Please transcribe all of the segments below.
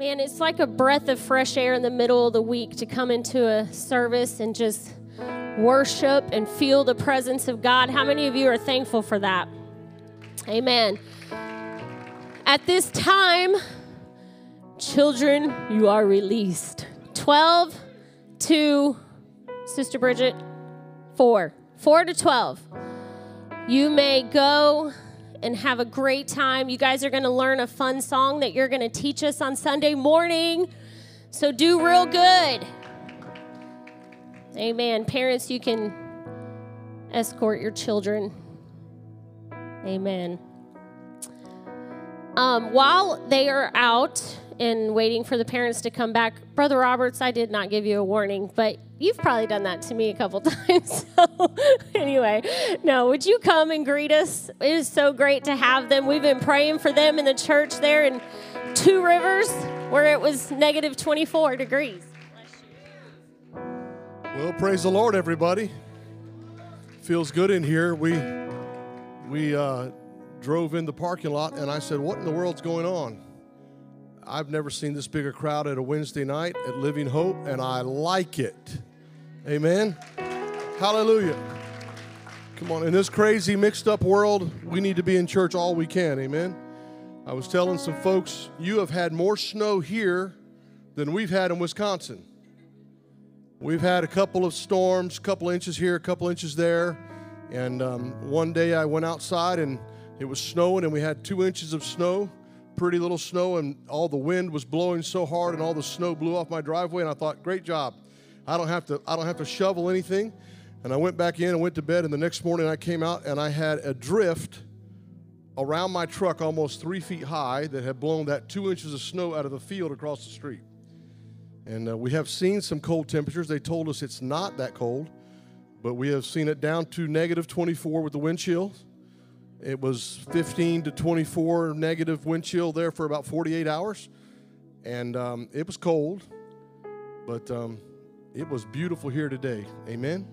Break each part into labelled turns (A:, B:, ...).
A: Man, it's like a breath of fresh air in the middle of the week to come into a service and just worship and feel the presence of God. How many of you are thankful for that? Amen. At this time, children, you are released. 12 to, Sister Bridget, 4. 4 to 12. You may go and have a great time. You guys are going to learn a fun song that you're going to teach us on Sunday morning. So do real good. Amen. Parents, you can escort your children. Amen. Um, while they are out and waiting for the parents to come back, Brother Roberts, I did not give you a warning, but you've probably done that to me a couple times. So, anyway, no, would you come and greet us? It is so great to have them. We've been praying for them in the church there in Two Rivers, where it was negative 24 degrees.
B: Well, praise the Lord, everybody. Feels good in here. We we uh, drove in the parking lot, and I said, "What in the world's going on?" I've never seen this big a crowd at a Wednesday night at Living Hope, and I like it. Amen. Hallelujah. Come on, in this crazy, mixed up world, we need to be in church all we can. Amen. I was telling some folks, you have had more snow here than we've had in Wisconsin. We've had a couple of storms, a couple inches here, a couple inches there. And um, one day I went outside and it was snowing, and we had two inches of snow, pretty little snow, and all the wind was blowing so hard, and all the snow blew off my driveway. And I thought, great job. I don't have to. I don't have to shovel anything. And I went back in and went to bed. And the next morning I came out and I had a drift around my truck, almost three feet high, that had blown that two inches of snow out of the field across the street. And uh, we have seen some cold temperatures. They told us it's not that cold, but we have seen it down to negative 24 with the wind chill. It was 15 to 24 negative wind chill there for about 48 hours. And um, it was cold, but um, it was beautiful here today. Amen.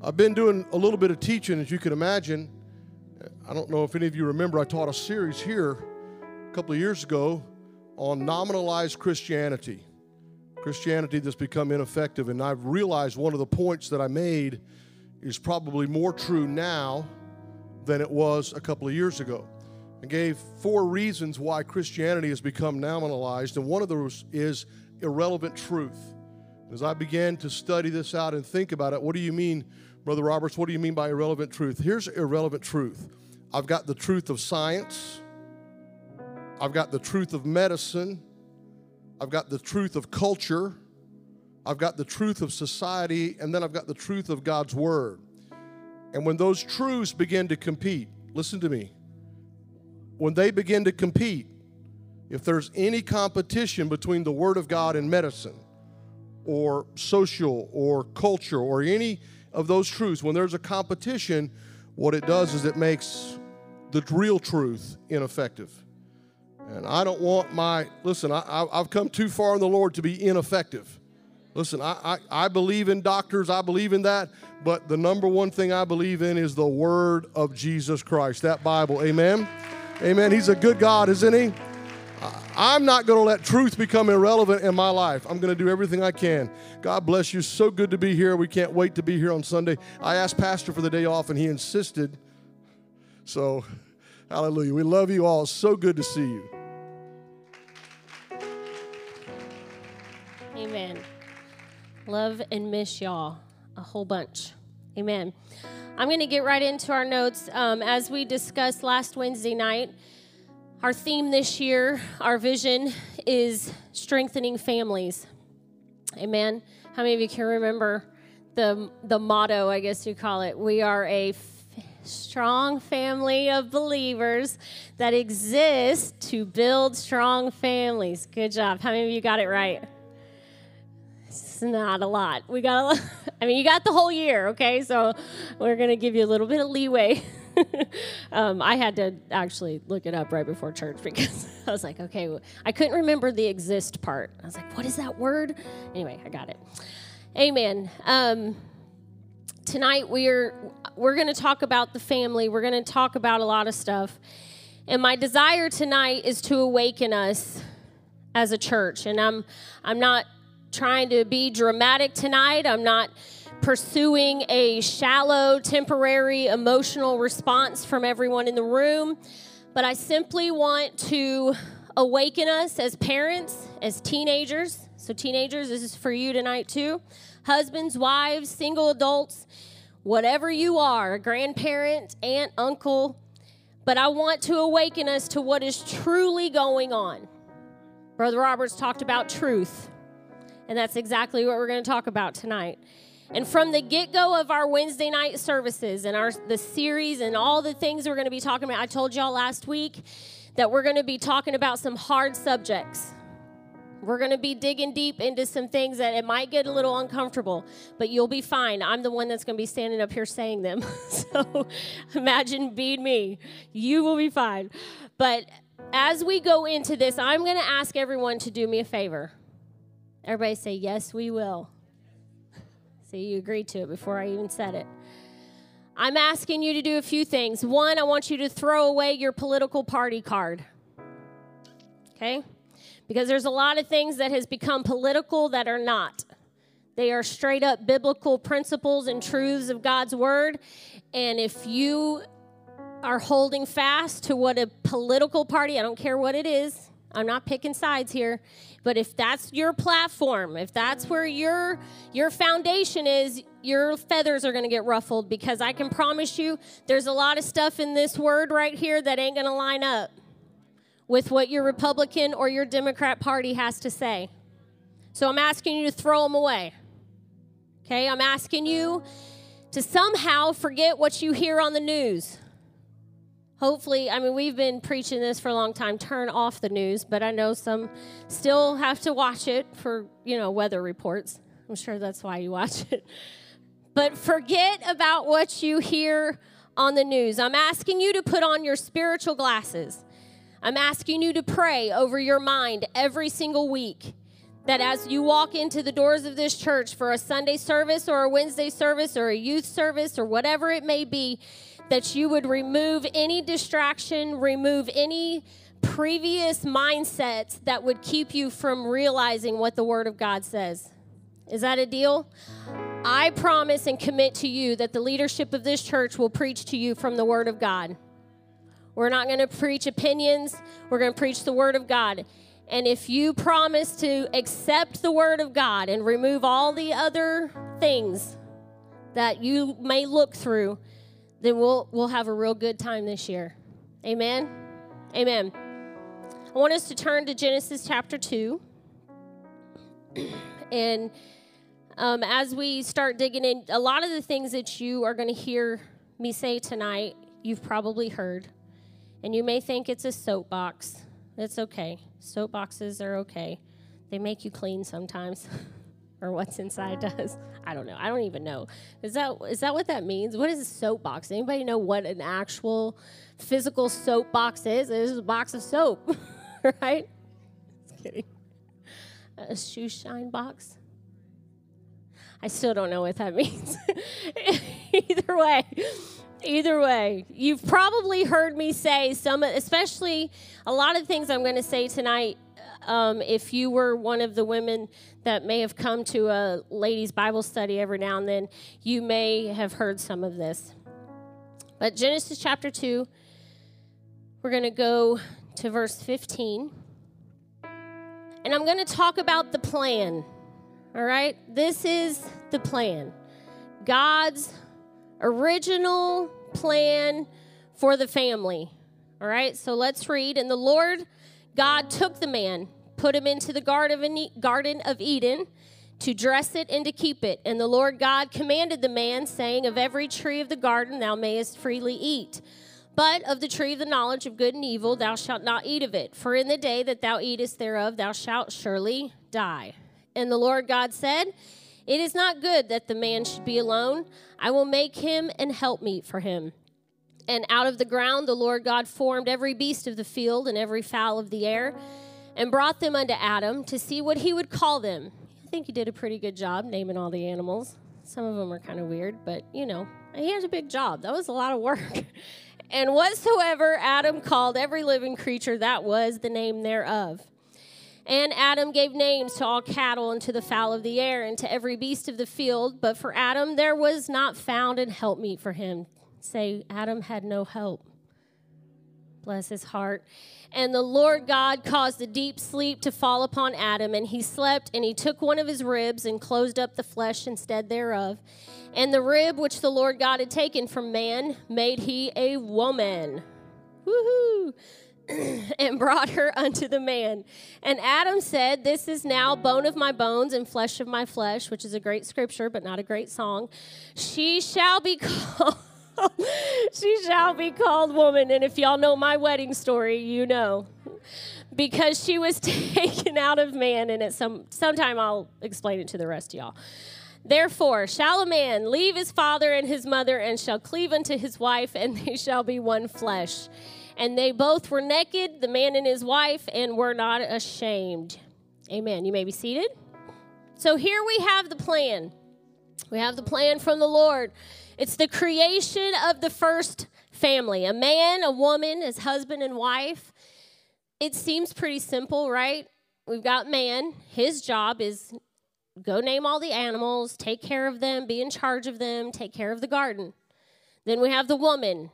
B: I've been doing a little bit of teaching, as you can imagine. I don't know if any of you remember, I taught a series here a couple of years ago on nominalized Christianity. Christianity that's become ineffective. And I've realized one of the points that I made is probably more true now than it was a couple of years ago. and gave four reasons why Christianity has become nominalized, and one of those is irrelevant truth. As I began to study this out and think about it, what do you mean, Brother Roberts? What do you mean by irrelevant truth? Here's irrelevant truth I've got the truth of science, I've got the truth of medicine, I've got the truth of culture, I've got the truth of society, and then I've got the truth of God's Word. And when those truths begin to compete, listen to me, when they begin to compete, if there's any competition between the Word of God and medicine, or social, or culture, or any of those truths, when there's a competition, what it does is it makes the real truth ineffective. And I don't want my, listen, I, have come too far in the Lord to be ineffective. Listen, I, I, I, believe in doctors, I believe in that, but the number one thing I believe in is the Word of Jesus Christ, that Bible. Amen? Amen. He's a good God, isn't He? I'm not going to let truth become irrelevant in my life. I'm going to do everything I can. God bless you. So good to be here. We can't wait to be here on Sunday. I asked Pastor for the day off, and he insisted. So, hallelujah. We love you all. So good to see you.
A: Amen. Love and miss y'all a whole bunch. Amen. I'm going to get right into our notes. Um, as we discussed last Wednesday night, our theme this year, our vision is strengthening families. Amen. How many of you can remember the, the motto, I guess you call it? We are a f- strong family of believers that exist to build strong families. Good job. How many of you got it right? Not a lot. We got a lot. I mean, you got the whole year, okay? So we're going to give you a little bit of leeway. um, I had to actually look it up right before church because I was like, okay, I couldn't remember the exist part. I was like, what is that word? Anyway, I got it. Amen. Um, tonight we're we're going to talk about the family. We're going to talk about a lot of stuff. And my desire tonight is to awaken us as a church. And I'm I'm not trying to be dramatic tonight. I'm not pursuing a shallow, temporary emotional response from everyone in the room, but I simply want to awaken us as parents, as teenagers. So, teenagers, this is for you tonight too. Husbands, wives, single adults, whatever you are, a grandparent, aunt, uncle. But I want to awaken us to what is truly going on. Brother Roberts talked about truth, and that's exactly what we're going to talk about tonight. And from the get go of our Wednesday night services and our the series and all the things we're going to be talking about, I told y'all last week that we're going to be talking about some hard subjects. We're going to be digging deep into some things that it might get a little uncomfortable, but you'll be fine. I'm the one that's going to be standing up here saying them. so imagine being me. You will be fine. But as we go into this, I'm going to ask everyone to do me a favor. Everybody say, Yes, we will. See, you agreed to it before I even said it. I'm asking you to do a few things. One, I want you to throw away your political party card. Okay? Because there's a lot of things that has become political that are not. They are straight up biblical principles and truths of God's word. And if you are holding fast to what a political party, I don't care what it is, I'm not picking sides here, but if that's your platform, if that's where your your foundation is, your feathers are going to get ruffled because I can promise you there's a lot of stuff in this word right here that ain't going to line up with what your Republican or your Democrat party has to say. So I'm asking you to throw them away. Okay? I'm asking you to somehow forget what you hear on the news hopefully, I mean, we've been preaching this for a long time turn off the news, but I know some still have to watch it for, you know, weather reports. I'm sure that's why you watch it. But forget about what you hear on the news. I'm asking you to put on your spiritual glasses. I'm asking you to pray over your mind every single week. That as you walk into the doors of this church for a Sunday service or a Wednesday service or a youth service or whatever it may be, that you would remove any distraction, remove any previous mindsets that would keep you from realizing what the Word of God says. Is that a deal? I promise and commit to you that the leadership of this church will preach to you from the Word of God. We're not going to preach opinions, we're going to preach the Word of God. And if you promise to accept the Word of God and remove all the other things that you may look through, then we'll we'll have a real good time this year. Amen. Amen. I want us to turn to Genesis chapter 2. and um, as we start digging in, a lot of the things that you are going to hear me say tonight, you've probably heard. And you may think it's a soapbox. It's okay. Soapboxes are okay. They make you clean sometimes. or what's inside mm. does. I don't know. I don't even know. Is that is that what that means? What is a soapbox? Anybody know what an actual physical soapbox is? It is a box of soap, right? Just kidding. A shoe shine box. I still don't know what that means. Either way, either way, you've probably heard me say some, especially a lot of things I'm going to say tonight um, if you were one of the women that may have come to a ladies' Bible study every now and then, you may have heard some of this. But Genesis chapter 2, we're going to go to verse 15. And I'm going to talk about the plan. All right? This is the plan. God's original plan for the family. All right? So let's read. And the Lord God took the man, put him into the Garden of Eden, to dress it and to keep it. And the Lord God commanded the man, saying, Of every tree of the garden thou mayest freely eat. But of the tree of the knowledge of good and evil thou shalt not eat of it, for in the day that thou eatest thereof thou shalt surely die. And the Lord God said, It is not good that the man should be alone. I will make him an helpmeet for him. And out of the ground the Lord God formed every beast of the field and every fowl of the air, and brought them unto Adam to see what he would call them. I think he did a pretty good job naming all the animals. Some of them are kind of weird, but you know, he has a big job. That was a lot of work. and whatsoever Adam called every living creature, that was the name thereof. And Adam gave names to all cattle and to the fowl of the air and to every beast of the field. But for Adam there was not found an helpmeet for him. Say, Adam had no help. Bless his heart. And the Lord God caused a deep sleep to fall upon Adam, and he slept, and he took one of his ribs and closed up the flesh instead thereof. And the rib which the Lord God had taken from man made he a woman. Woohoo! and brought her unto the man. And Adam said, This is now bone of my bones and flesh of my flesh, which is a great scripture, but not a great song. She shall be called. she shall be called woman. And if y'all know my wedding story, you know. Because she was taken out of man, and at some sometime I'll explain it to the rest of y'all. Therefore, shall a man leave his father and his mother, and shall cleave unto his wife, and they shall be one flesh. And they both were naked, the man and his wife, and were not ashamed. Amen. You may be seated. So here we have the plan. We have the plan from the Lord. It's the creation of the first family a man, a woman, as husband and wife. It seems pretty simple, right? We've got man. His job is go name all the animals, take care of them, be in charge of them, take care of the garden. Then we have the woman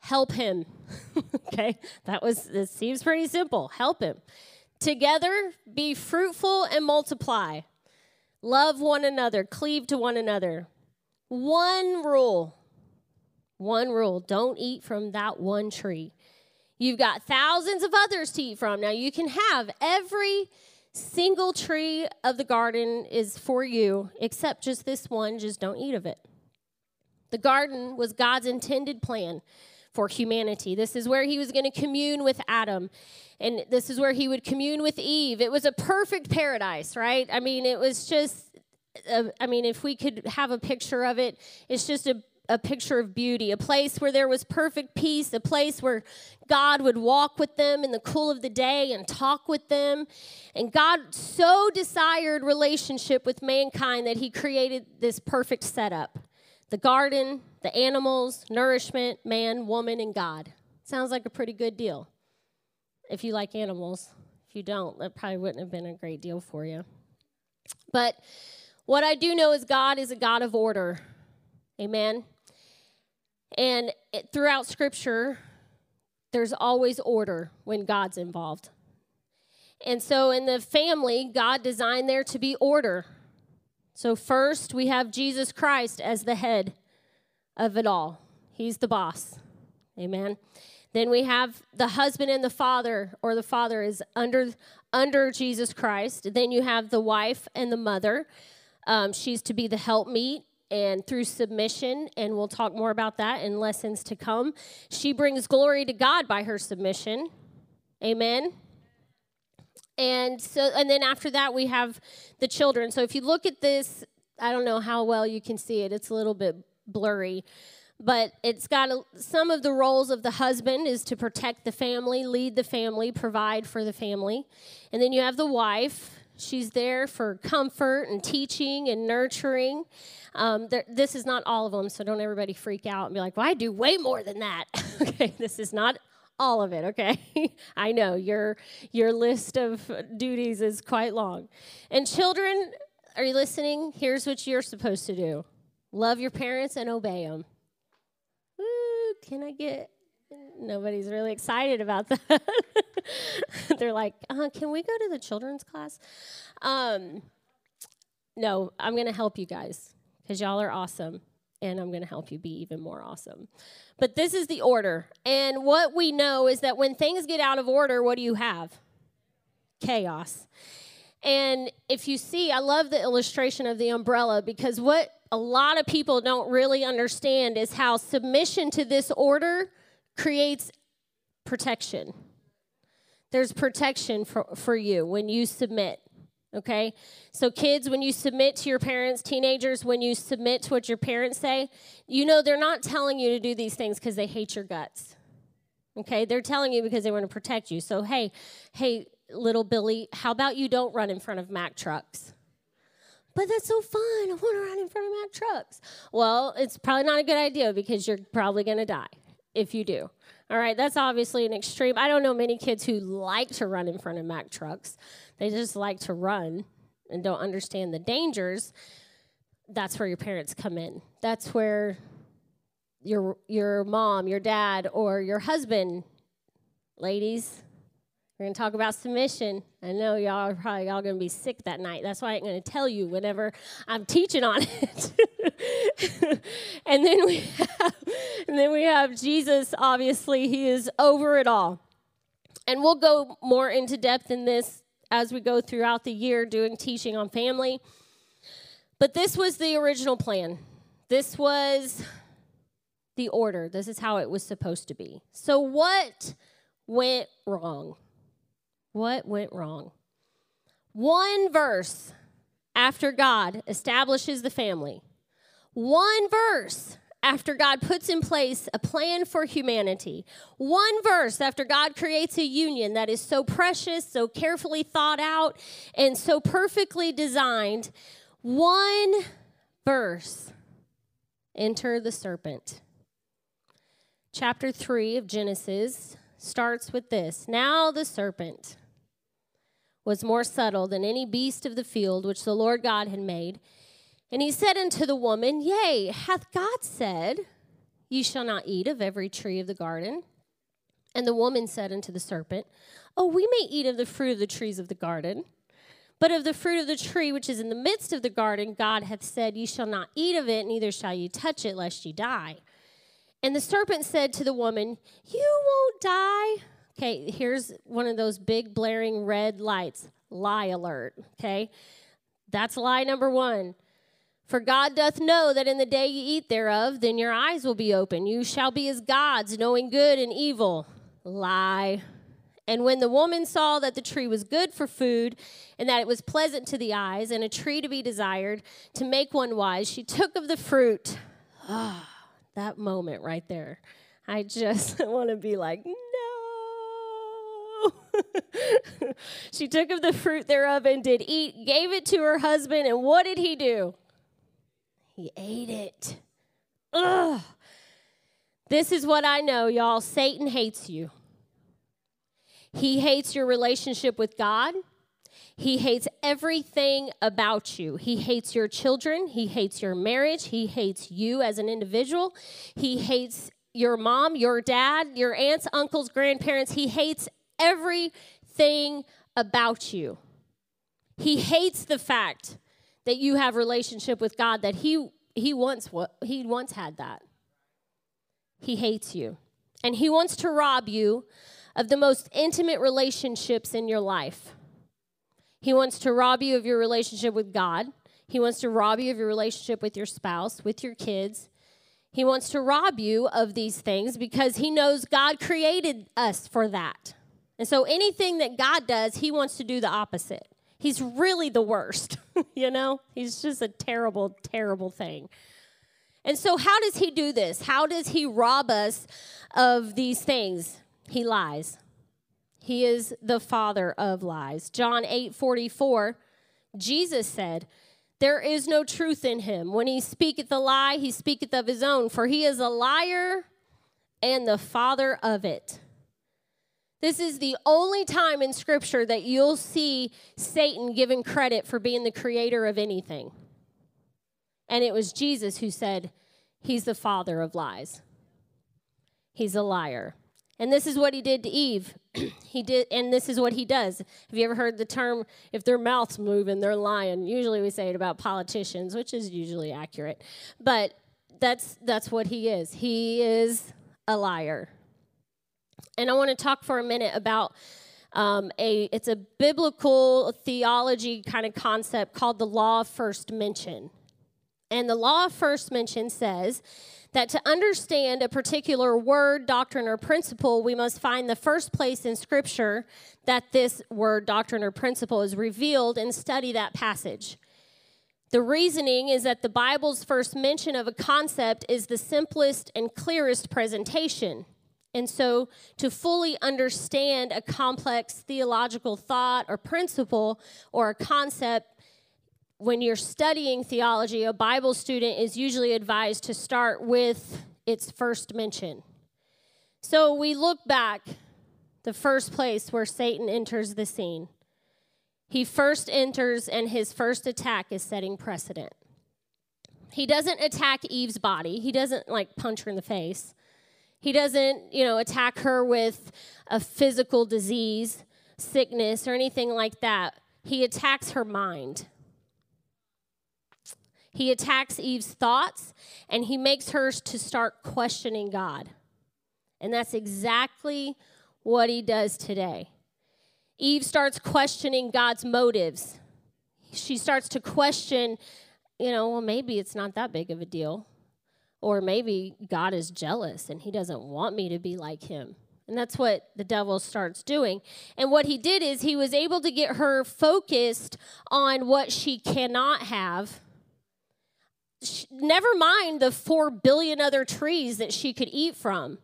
A: help him. okay, that was, this seems pretty simple. Help him. Together, be fruitful and multiply. Love one another, cleave to one another. One rule. One rule don't eat from that one tree. You've got thousands of others to eat from. Now, you can have every single tree of the garden is for you, except just this one, just don't eat of it. The garden was God's intended plan for humanity. This is where he was going to commune with Adam. And this is where he would commune with Eve. It was a perfect paradise, right? I mean, it was just, uh, I mean, if we could have a picture of it, it's just a, a picture of beauty, a place where there was perfect peace, a place where God would walk with them in the cool of the day and talk with them. And God so desired relationship with mankind that he created this perfect setup the garden, the animals, nourishment, man, woman, and God. Sounds like a pretty good deal if you like animals. If you don't, that probably wouldn't have been a great deal for you. But what I do know is God is a God of order. Amen. And it, throughout Scripture, there's always order when God's involved. And so in the family, God designed there to be order. So, first, we have Jesus Christ as the head of it all. He's the boss. Amen. Then we have the husband and the father, or the father is under, under Jesus Christ. Then you have the wife and the mother. Um, she's to be the helpmeet and through submission, and we'll talk more about that in lessons to come. She brings glory to God by her submission. Amen. And so, and then after that, we have the children. So if you look at this, I don't know how well you can see it, it's a little bit blurry. But it's got a, some of the roles of the husband is to protect the family, lead the family, provide for the family. And then you have the wife. She's there for comfort and teaching and nurturing. Um, there, this is not all of them, so don't everybody freak out and be like, well, I do way more than that. okay, this is not all of it, okay? I know your your list of duties is quite long. And children, are you listening? Here's what you're supposed to do. Love your parents and obey them. Ooh, can I get Nobody's really excited about that. They're like, uh, "Can we go to the children's class?" Um, no, I'm going to help you guys because y'all are awesome and I'm going to help you be even more awesome. But this is the order. And what we know is that when things get out of order, what do you have? Chaos. And if you see, I love the illustration of the umbrella because what a lot of people don't really understand is how submission to this order creates protection. There's protection for, for you when you submit. Okay? So, kids, when you submit to your parents, teenagers, when you submit to what your parents say, you know they're not telling you to do these things because they hate your guts. Okay? They're telling you because they want to protect you. So, hey, hey, little Billy, how about you don't run in front of Mack trucks? But that's so fun. I want to run in front of Mack trucks. Well, it's probably not a good idea because you're probably going to die if you do. All right, that's obviously an extreme. I don't know many kids who like to run in front of Mack trucks. They just like to run and don't understand the dangers. That's where your parents come in. That's where your your mom, your dad, or your husband, ladies, we're going to talk about submission. I know y'all are probably all going to be sick that night. That's why I'm going to tell you whenever I'm teaching on it. and then we have, and then we have Jesus. Obviously, he is over it all. And we'll go more into depth in this as we go throughout the year doing teaching on family. But this was the original plan. This was the order. This is how it was supposed to be. So what went wrong? What went wrong? One verse after God establishes the family, one verse after God puts in place a plan for humanity, one verse after God creates a union that is so precious, so carefully thought out, and so perfectly designed, one verse. Enter the serpent. Chapter 3 of Genesis starts with this. Now the serpent was more subtle than any beast of the field which the Lord God had made. And he said unto the woman, Yea, hath God said, Ye shall not eat of every tree of the garden? And the woman said unto the serpent, Oh, we may eat of the fruit of the trees of the garden. But of the fruit of the tree which is in the midst of the garden, God hath said, Ye shall not eat of it, neither shall ye touch it, lest ye die. And the serpent said to the woman, You won't die. Okay, here's one of those big blaring red lights lie alert. Okay, that's lie number one. For God doth know that in the day ye eat thereof, then your eyes will be open. You shall be as gods, knowing good and evil. Lie. And when the woman saw that the tree was good for food, and that it was pleasant to the eyes, and a tree to be desired, to make one wise, she took of the fruit. Ah, that moment right there. I just want to be like, she took of the fruit thereof and did eat, gave it to her husband, and what did he do? He ate it. Ugh. This is what I know, y'all. Satan hates you. He hates your relationship with God. He hates everything about you. He hates your children. He hates your marriage. He hates you as an individual. He hates your mom, your dad, your aunts, uncles, grandparents. He hates everything about you. He hates the fact that you have relationship with God that he he once he once had that. He hates you. And he wants to rob you of the most intimate relationships in your life. He wants to rob you of your relationship with God. He wants to rob you of your relationship with your spouse, with your kids. He wants to rob you of these things because he knows God created us for that. And so anything that God does, he wants to do the opposite. He's really the worst, you know? He's just a terrible, terrible thing. And so, how does he do this? How does he rob us of these things? He lies. He is the father of lies. John 8 44, Jesus said, There is no truth in him. When he speaketh a lie, he speaketh of his own, for he is a liar and the father of it. This is the only time in Scripture that you'll see Satan given credit for being the creator of anything. And it was Jesus who said, He's the father of lies. He's a liar. And this is what he did to Eve. he did, and this is what he does. Have you ever heard the term, if their mouth's moving, they're lying? Usually we say it about politicians, which is usually accurate. But that's that's what he is. He is a liar. And I want to talk for a minute about um, a it's a biblical theology kind of concept called the law of first mention. And the law of first mention says that to understand a particular word, doctrine, or principle, we must find the first place in Scripture that this word, doctrine, or principle is revealed and study that passage. The reasoning is that the Bible's first mention of a concept is the simplest and clearest presentation. And so, to fully understand a complex theological thought or principle or a concept, when you're studying theology, a Bible student is usually advised to start with its first mention. So, we look back the first place where Satan enters the scene. He first enters, and his first attack is setting precedent. He doesn't attack Eve's body, he doesn't like punch her in the face. He doesn't, you know, attack her with a physical disease, sickness, or anything like that. He attacks her mind. He attacks Eve's thoughts and he makes her to start questioning God. And that's exactly what he does today. Eve starts questioning God's motives. She starts to question, you know, well, maybe it's not that big of a deal. Or maybe God is jealous and he doesn't want me to be like him. And that's what the devil starts doing. And what he did is he was able to get her focused on what she cannot have. Never mind the four billion other trees that she could eat from.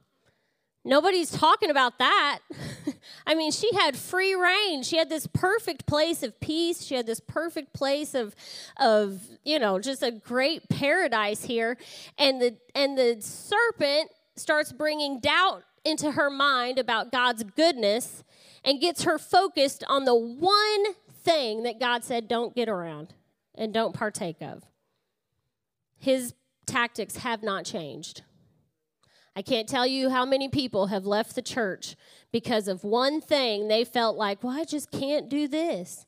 A: Nobody's talking about that. I mean, she had free reign. She had this perfect place of peace. She had this perfect place of, of you know, just a great paradise here. And the and the serpent starts bringing doubt into her mind about God's goodness and gets her focused on the one thing that God said don't get around and don't partake of. His tactics have not changed. I can't tell you how many people have left the church because of one thing they felt like, well, I just can't do this.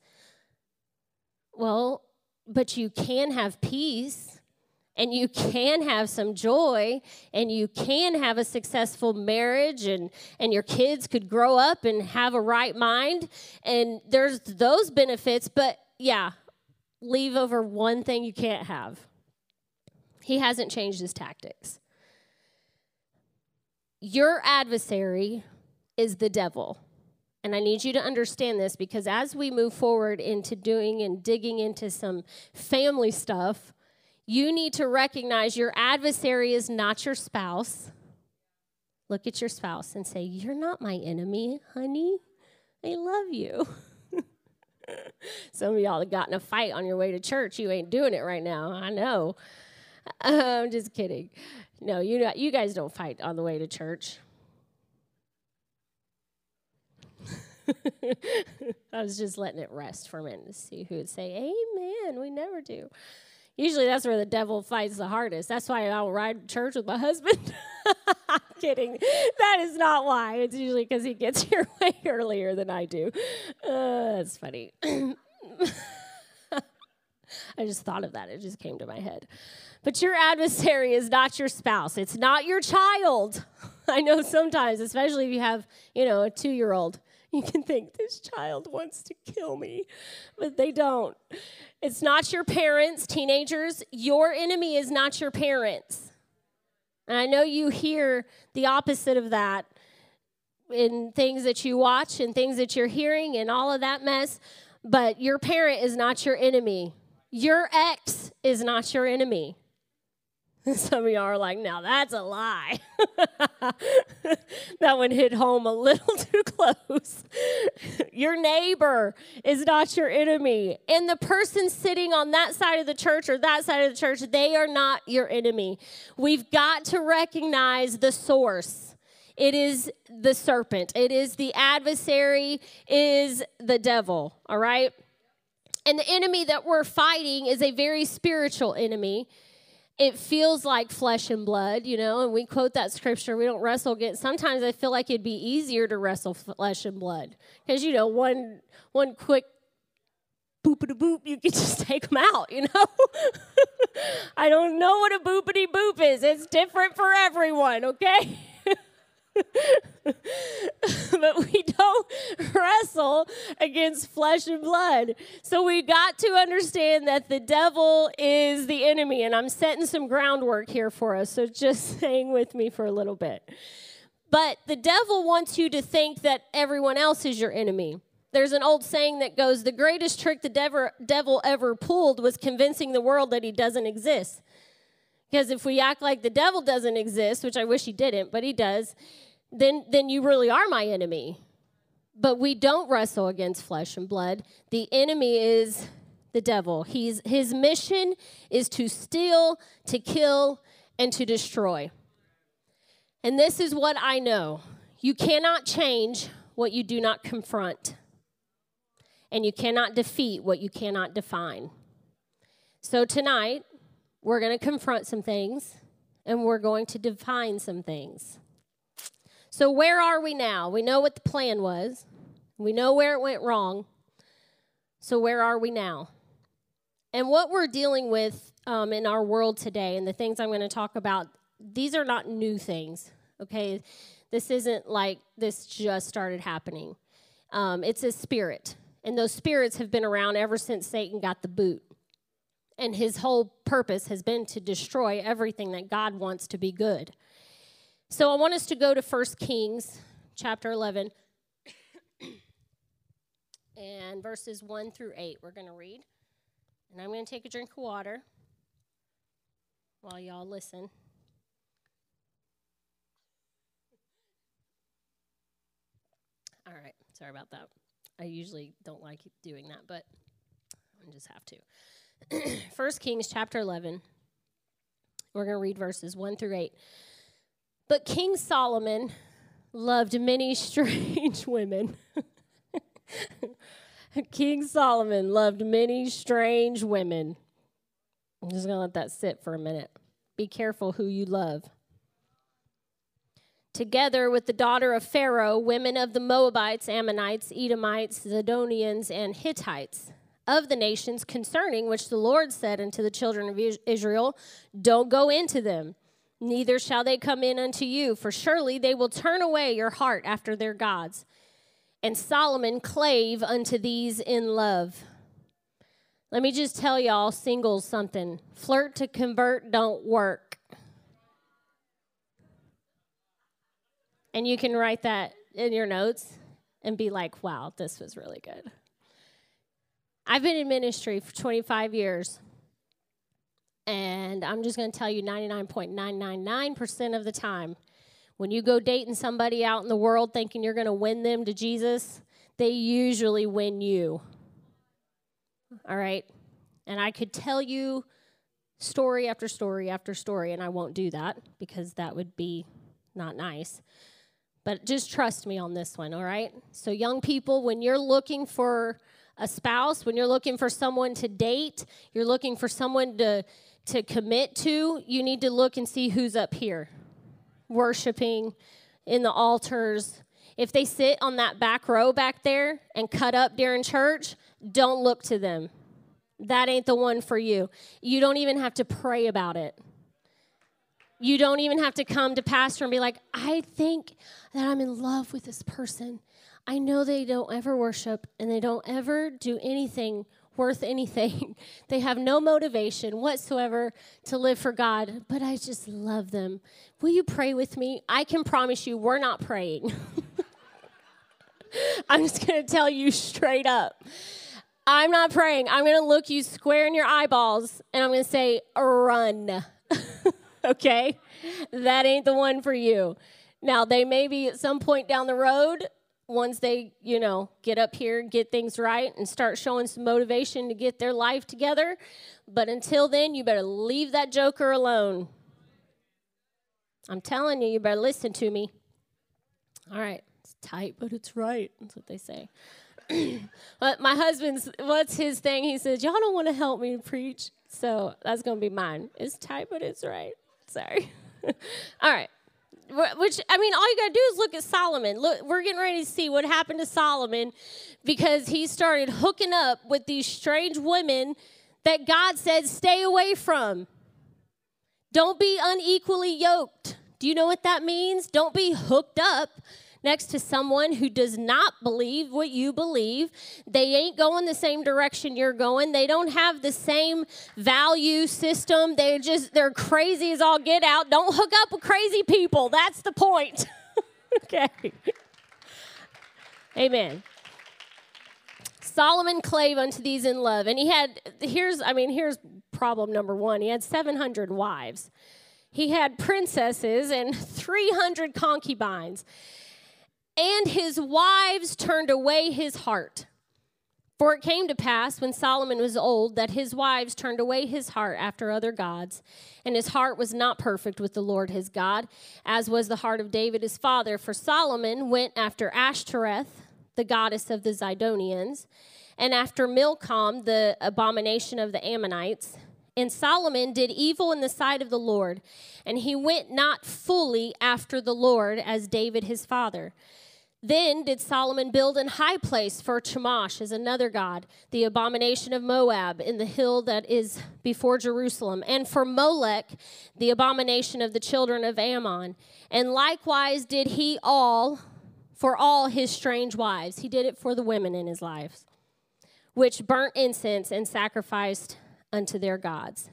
A: Well, but you can have peace and you can have some joy and you can have a successful marriage and and your kids could grow up and have a right mind and there's those benefits but yeah leave over one thing you can't have he hasn't changed his tactics your adversary is the devil. And I need you to understand this because as we move forward into doing and digging into some family stuff, you need to recognize your adversary is not your spouse. Look at your spouse and say, You're not my enemy, honey. I love you. Some of y'all have gotten a fight on your way to church. You ain't doing it right now. I know. I'm just kidding. No, you you guys don't fight on the way to church. I was just letting it rest for a minute to see who would say amen. We never do. Usually that's where the devil fights the hardest. That's why I'll ride to church with my husband. I'm kidding. That is not why. It's usually because he gets here way earlier than I do. Uh, that's funny. I just thought of that. It just came to my head. But your adversary is not your spouse, it's not your child. I know sometimes, especially if you have, you know, a two year old, you can think this child wants to kill me, but they don't. It's not your parents, teenagers. Your enemy is not your parents. And I know you hear the opposite of that in things that you watch and things that you're hearing and all of that mess, but your parent is not your enemy. Your ex is not your enemy. Some of y'all are like, now that's a lie. that one hit home a little too close. your neighbor is not your enemy. And the person sitting on that side of the church or that side of the church, they are not your enemy. We've got to recognize the source. It is the serpent, it is the adversary, is the devil, all right? And the enemy that we're fighting is a very spiritual enemy. It feels like flesh and blood, you know, and we quote that scripture, we don't wrestle against. Sometimes I feel like it'd be easier to wrestle flesh and blood because, you know, one, one quick boopity boop, you can just take them out, you know? I don't know what a boopity boop is. It's different for everyone, okay? but we don't wrestle against flesh and blood. So we got to understand that the devil is the enemy. And I'm setting some groundwork here for us. So just hang with me for a little bit. But the devil wants you to think that everyone else is your enemy. There's an old saying that goes, The greatest trick the devil, devil ever pulled was convincing the world that he doesn't exist. Because if we act like the devil doesn't exist, which I wish he didn't, but he does, then, then you really are my enemy. But we don't wrestle against flesh and blood. The enemy is the devil. He's, his mission is to steal, to kill, and to destroy. And this is what I know you cannot change what you do not confront, and you cannot defeat what you cannot define. So tonight, we're going to confront some things, and we're going to define some things. So, where are we now? We know what the plan was, we know where it went wrong. So, where are we now? And what we're dealing with um, in our world today, and the things I'm going to talk about, these are not new things, okay? This isn't like this just started happening. Um, it's a spirit, and those spirits have been around ever since Satan got the boot. And his whole purpose has been to destroy everything that God wants to be good. So I want us to go to 1 Kings chapter 11 and verses 1 through 8. We're going to read. And I'm going to take a drink of water while y'all listen. All right, sorry about that. I usually don't like doing that, but I just have to. First Kings chapter 11. We're going to read verses 1 through 8. But King Solomon loved many strange women. King Solomon loved many strange women. I'm just going to let that sit for a minute. Be careful who you love. Together with the daughter of Pharaoh, women of the Moabites, Ammonites, Edomites, Zidonians, and Hittites, of the nations concerning which the Lord said unto the children of Israel, Don't go into them, neither shall they come in unto you, for surely they will turn away your heart after their gods. And Solomon clave unto these in love. Let me just tell y'all, singles, something. Flirt to convert don't work. And you can write that in your notes and be like, wow, this was really good. I've been in ministry for 25 years. And I'm just going to tell you 99.999% of the time, when you go dating somebody out in the world thinking you're going to win them to Jesus, they usually win you. All right? And I could tell you story after story after story, and I won't do that because that would be not nice. But just trust me on this one, all right? So, young people, when you're looking for a spouse, when you're looking for someone to date, you're looking for someone to, to commit to, you need to look and see who's up here worshiping in the altars. If they sit on that back row back there and cut up during church, don't look to them. That ain't the one for you. You don't even have to pray about it. You don't even have to come to pastor and be like, I think that I'm in love with this person. I know they don't ever worship and they don't ever do anything worth anything. they have no motivation whatsoever to live for God, but I just love them. Will you pray with me? I can promise you, we're not praying. I'm just going to tell you straight up. I'm not praying. I'm going to look you square in your eyeballs and I'm going to say, run. okay? That ain't the one for you. Now, they may be at some point down the road, once they, you know, get up here, get things right, and start showing some motivation to get their life together. But until then, you better leave that joker alone. I'm telling you, you better listen to me. All right. It's tight, but it's right. That's what they say. but my husband's, what's his thing? He says, Y'all don't want to help me preach. So that's going to be mine. It's tight, but it's right. Sorry. all right. Which, I mean, all you got to do is look at Solomon. Look, we're getting ready to see what happened to Solomon because he started hooking up with these strange women that God said, stay away from. Don't be unequally yoked. Do you know what that means? Don't be hooked up next to someone who does not believe what you believe. They ain't going the same direction you're going. They don't have the same value system. They're just, they're crazy as all get out. Don't hook up with crazy people. That's the point. okay. Amen. Solomon clave unto these in love. And he had, here's, I mean, here's problem number one. He had 700 wives. He had princesses and 300 concubines. And his wives turned away his heart. For it came to pass when Solomon was old that his wives turned away his heart after other gods, and his heart was not perfect with the Lord his God, as was the heart of David his father. For Solomon went after Ashtoreth, the goddess of the Zidonians, and after Milcom, the abomination of the Ammonites. And Solomon did evil in the sight of the Lord, and he went not fully after the Lord as David his father. Then did Solomon build an high place for Chemosh as another god, the abomination of Moab, in the hill that is before Jerusalem, and for Molech, the abomination of the children of Ammon. And likewise did he all for all his strange wives. He did it for the women in his lives, which burnt incense and sacrificed unto their gods.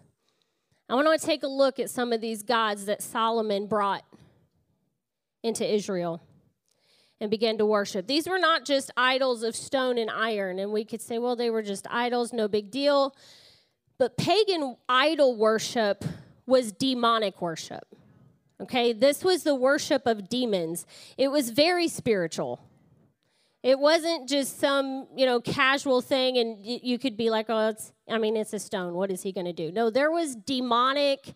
A: I want to take a look at some of these gods that Solomon brought into Israel and began to worship. These were not just idols of stone and iron, and we could say, well, they were just idols, no big deal. But pagan idol worship was demonic worship. Okay, this was the worship of demons. It was very spiritual. It wasn't just some, you know, casual thing and you could be like, oh, it's, I mean, it's a stone. What is he going to do? No, there was demonic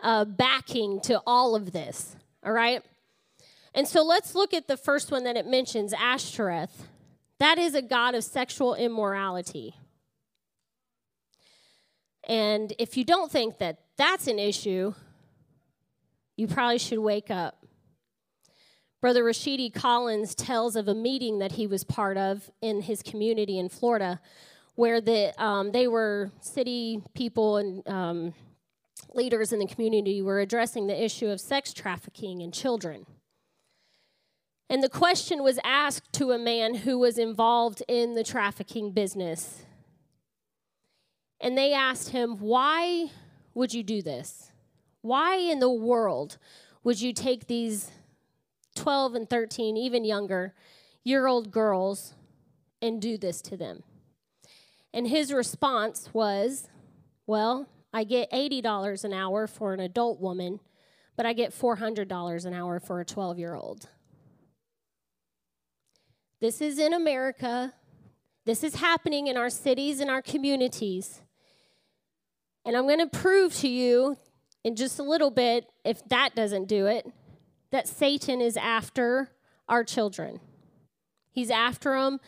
A: uh, backing to all of this, all right? And so let's look at the first one that it mentions, Ashtoreth. That is a god of sexual immorality. And if you don't think that that's an issue, you probably should wake up. Brother Rashidi Collins tells of a meeting that he was part of in his community in Florida where the, um, they were city people and um, leaders in the community were addressing the issue of sex trafficking in children. And the question was asked to a man who was involved in the trafficking business. And they asked him, Why would you do this? Why in the world would you take these 12 and 13, even younger, year old girls and do this to them? And his response was, Well, I get $80 an hour for an adult woman, but I get $400 an hour for a 12 year old. This is in America. This is happening in our cities and our communities. And I'm going to prove to you in just a little bit, if that doesn't do it, that Satan is after our children. He's after them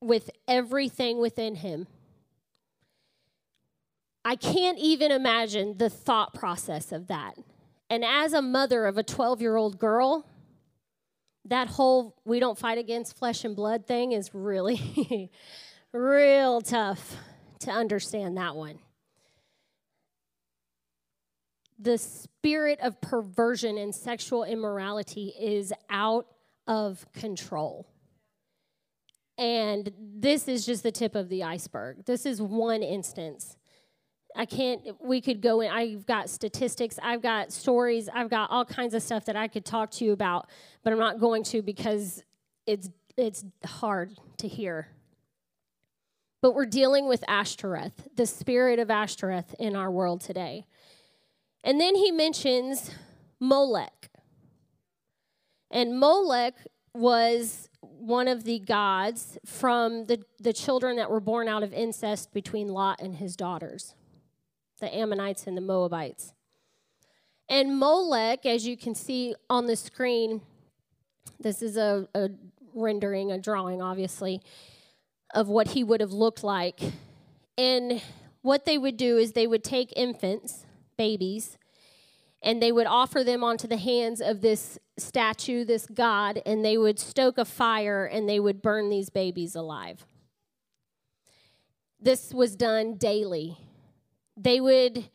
A: with everything within him. I can't even imagine the thought process of that. And as a mother of a 12 year old girl, that whole we don't fight against flesh and blood thing is really, real tough to understand that one the spirit of perversion and sexual immorality is out of control. And this is just the tip of the iceberg. This is one instance. I can't, we could go in. I've got statistics, I've got stories, I've got all kinds of stuff that I could talk to you about, but I'm not going to because it's, it's hard to hear. But we're dealing with Ashtoreth, the spirit of Ashtoreth in our world today. And then he mentions Molech. And Molech was one of the gods from the, the children that were born out of incest between Lot and his daughters, the Ammonites and the Moabites. And Molech, as you can see on the screen, this is a, a rendering, a drawing, obviously, of what he would have looked like. And what they would do is they would take infants babies, and they would offer them onto the hands of this statue, this god, and they would stoke a fire and they would burn these babies alive. This was done daily. They would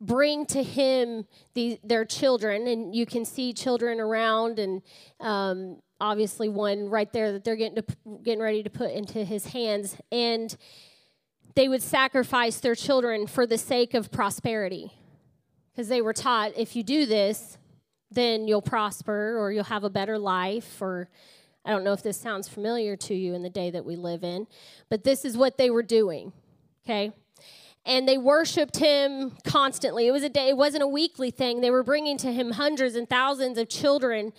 A: bring to him the, their children, and you can see children around and um, obviously one right there that they're getting to, getting ready to put into his hands, and they would sacrifice their children for the sake of prosperity, because they were taught if you do this, then you'll prosper or you'll have a better life or I don't know if this sounds familiar to you in the day that we live in, but this is what they were doing. Okay? And they worshiped him constantly. It was a day, it wasn't a weekly thing. They were bringing to him hundreds and thousands of children.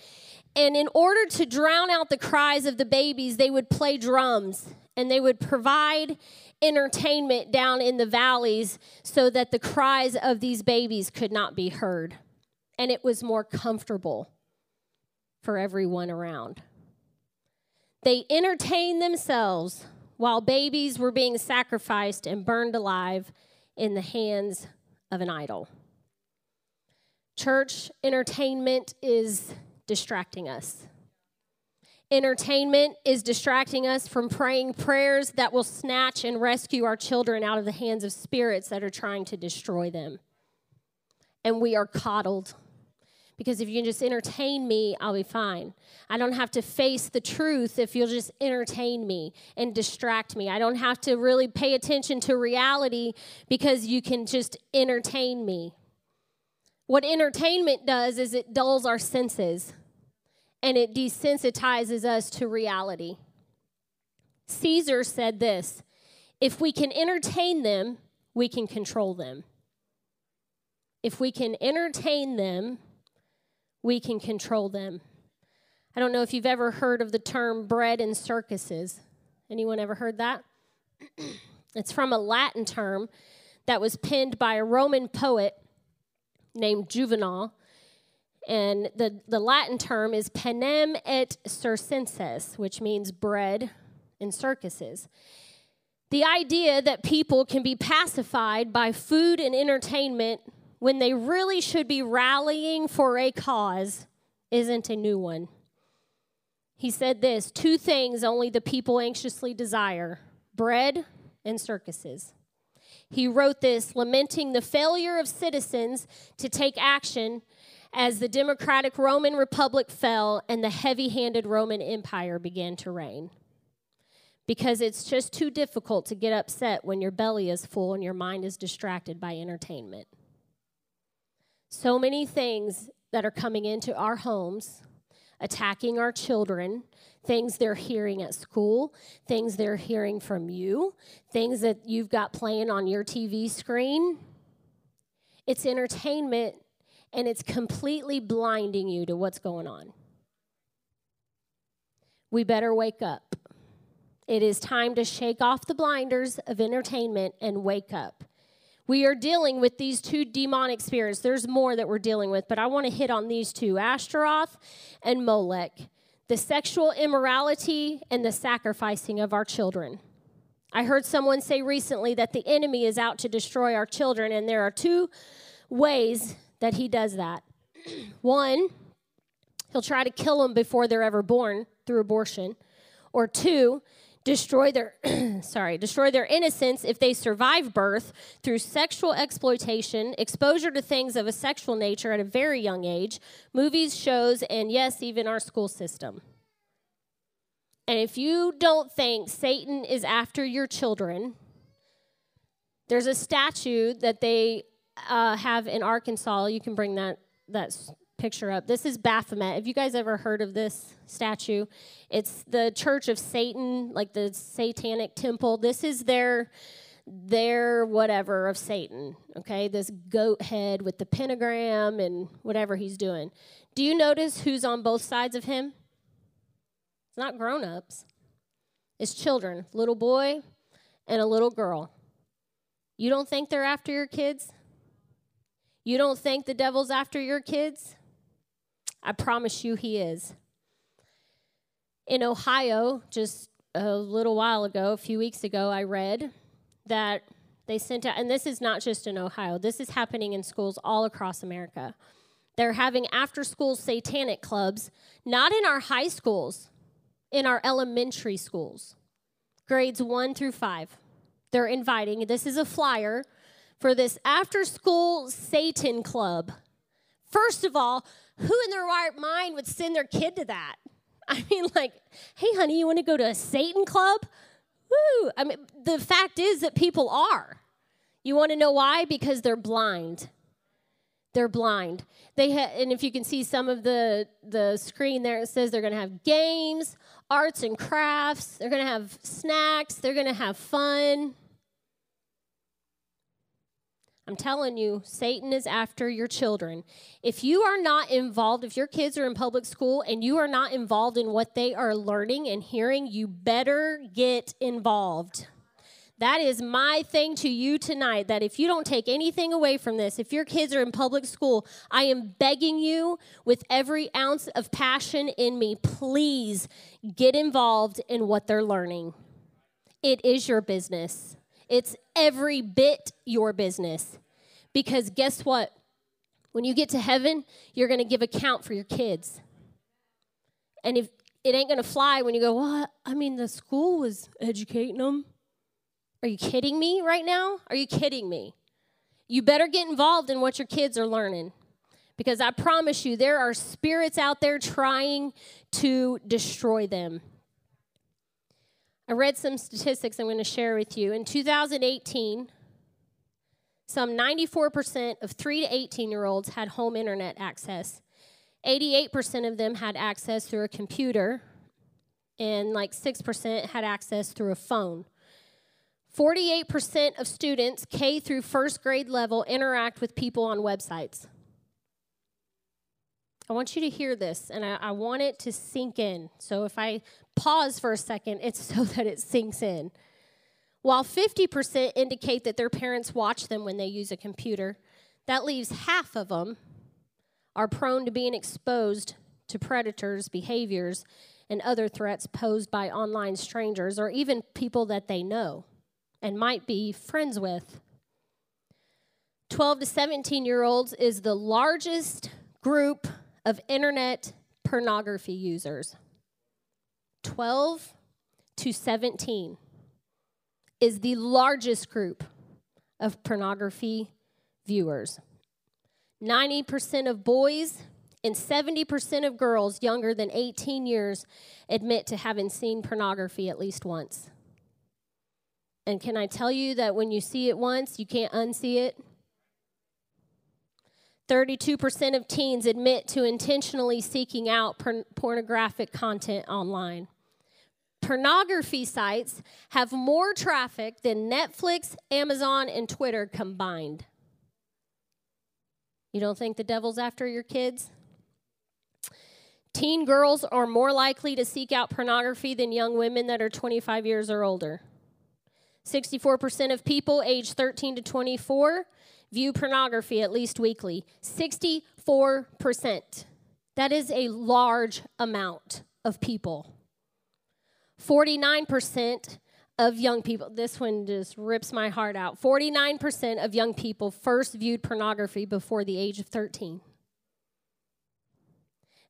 A: And in order to drown out the cries of the babies, they would play drums and they would provide entertainment down in the valleys so that the cries of these babies could not be heard. And it was more comfortable for everyone around. They entertained themselves while babies were being sacrificed and burned alive in the hands of an idol. Church entertainment is distracting us. Entertainment is distracting us from praying prayers that will snatch and rescue our children out of the hands of spirits that are trying to destroy them. And we are coddled because if you can just entertain me, I'll be fine. I don't have to face the truth if you'll just entertain me and distract me. I don't have to really pay attention to reality because you can just entertain me. What entertainment does is it dulls our senses and it desensitizes us to reality. Caesar said this if we can entertain them, we can control them. If we can entertain them, we can control them. I don't know if you've ever heard of the term bread and circuses. Anyone ever heard that? it's from a Latin term that was penned by a Roman poet named Juvenal. And the, the Latin term is panem et circenses, which means bread and circuses. The idea that people can be pacified by food and entertainment when they really should be rallying for a cause isn't a new one. He said this two things only the people anxiously desire bread and circuses. He wrote this, lamenting the failure of citizens to take action as the democratic Roman Republic fell and the heavy handed Roman Empire began to reign. Because it's just too difficult to get upset when your belly is full and your mind is distracted by entertainment. So many things that are coming into our homes, attacking our children, things they're hearing at school, things they're hearing from you, things that you've got playing on your TV screen. It's entertainment and it's completely blinding you to what's going on. We better wake up. It is time to shake off the blinders of entertainment and wake up. We are dealing with these two demonic spirits. There's more that we're dealing with, but I want to hit on these two Ashtaroth and Molech the sexual immorality and the sacrificing of our children. I heard someone say recently that the enemy is out to destroy our children, and there are two ways that he does that. One, he'll try to kill them before they're ever born through abortion. Or two, destroy their sorry destroy their innocence if they survive birth through sexual exploitation exposure to things of a sexual nature at a very young age movies shows and yes even our school system. And if you don't think satan is after your children there's a statue that they uh, have in arkansas. You can bring that that picture up. This is Baphomet. Have you guys ever heard of this statue? It's the Church of Satan, like the Satanic Temple. This is their their whatever of Satan. Okay, this goat head with the pentagram and whatever he's doing. Do you notice who's on both sides of him? It's not grown-ups. It's children, little boy and a little girl. You don't think they're after your kids? You don't think the devil's after your kids? I promise you he is. In Ohio, just a little while ago, a few weeks ago, I read that they sent out, and this is not just in Ohio, this is happening in schools all across America. They're having after school satanic clubs, not in our high schools, in our elementary schools, grades one through five. They're inviting, this is a flyer for this after school Satan club. First of all, who in their right mind would send their kid to that? I mean, like, hey, honey, you want to go to a Satan club? Woo! I mean, the fact is that people are. You want to know why? Because they're blind. They're blind. They ha- and if you can see some of the the screen there, it says they're going to have games, arts and crafts. They're going to have snacks. They're going to have fun. I'm telling you, Satan is after your children. If you are not involved, if your kids are in public school and you are not involved in what they are learning and hearing, you better get involved. That is my thing to you tonight that if you don't take anything away from this, if your kids are in public school, I am begging you with every ounce of passion in me, please get involved in what they're learning. It is your business. It's every bit your business. Because guess what? When you get to heaven, you're going to give account for your kids. And if it ain't going to fly when you go, well, I mean, the school was educating them. Are you kidding me right now? Are you kidding me? You better get involved in what your kids are learning. Because I promise you, there are spirits out there trying to destroy them. I read some statistics I'm going to share with you. In 2018, some 94% of 3 to 18 year olds had home internet access. 88% of them had access through a computer, and like 6% had access through a phone. 48% of students K through first grade level interact with people on websites. I want you to hear this, and I, I, want it to sink in. So if I pause for a second, it's so that it sinks in. While 50% indicate that their parents watch them when they use a computer, that leaves half of them are prone to being exposed to predators' behaviors and other threats posed by online strangers or even people that they know and might be friends with. 12 to 17 year olds is the largest group of internet pornography users. 12 to 17 is the largest group of pornography viewers. 90% of boys and 70% of girls younger than 18 years admit to having seen pornography at least once. And can I tell you that when you see it once, you can't unsee it? 32% of teens admit to intentionally seeking out por- pornographic content online pornography sites have more traffic than Netflix, Amazon, and Twitter combined. You don't think the devil's after your kids? Teen girls are more likely to seek out pornography than young women that are 25 years or older. 64% of people aged 13 to 24 view pornography at least weekly. 64%. That is a large amount of people. 49% of young people, this one just rips my heart out. 49% of young people first viewed pornography before the age of 13.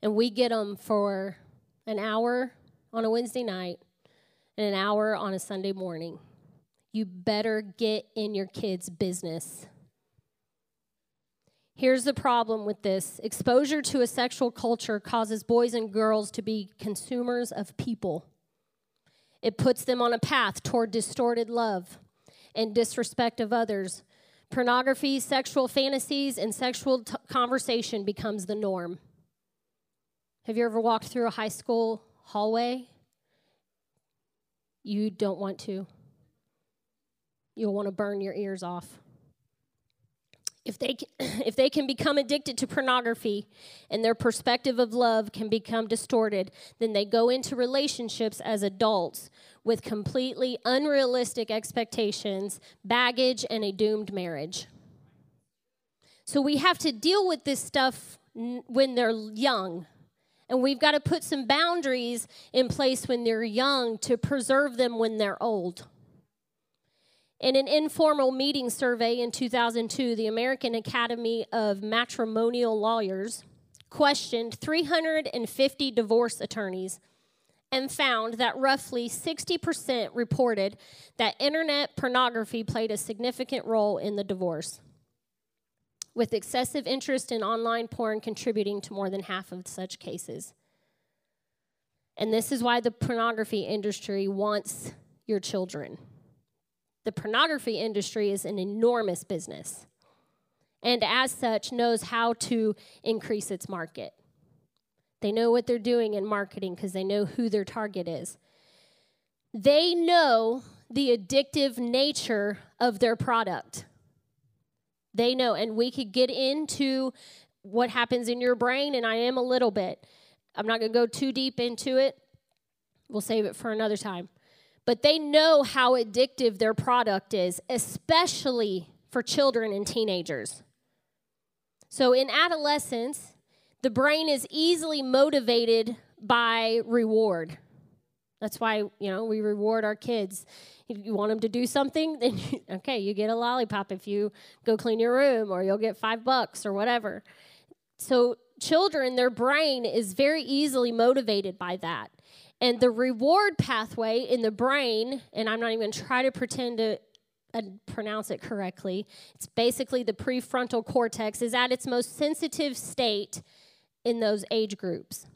A: And we get them for an hour on a Wednesday night and an hour on a Sunday morning. You better get in your kids' business. Here's the problem with this exposure to a sexual culture causes boys and girls to be consumers of people. It puts them on a path toward distorted love and disrespect of others. Pornography, sexual fantasies, and sexual t- conversation becomes the norm. Have you ever walked through a high school hallway? You don't want to. You'll want to burn your ears off if they if they can become addicted to pornography and their perspective of love can become distorted then they go into relationships as adults with completely unrealistic expectations baggage and a doomed marriage. So we have to deal with this stuff when they're young. And we've got to put some boundaries in place when they're young to preserve them when they're old in an informal meeting survey in 2002, the American Academy of Matrimonial Lawyers questioned 350 divorce attorneys and found that roughly 60% reported that internet pornography played a significant role in the divorce, with excessive interest in online porn contributing to more than half of such cases. And this is why the pornography industry wants your children. The pornography industry is an enormous business and as such knows how to increase its market. They know what they're doing in marketing because they know who their target is. They know the addictive nature of their product. They know, and we could get into what happens in your brain, and I am a little bit. I'm not going to go too deep into it. We'll save it for another time. But they know how addictive their product is, especially for children and teenagers. So in adolescence, the brain is easily motivated by reward. That's why, you know, we reward our kids. If you want them to do something, then you, okay, you get a lollipop if you go clean your room or you'll get 5 bucks or whatever. So children, their brain is very easily motivated by that. And the reward pathway in the brain, and I'm not even going to try to pretend to uh, pronounce it correctly. It's basically the prefrontal cortex is at its most sensitive state in those age groups.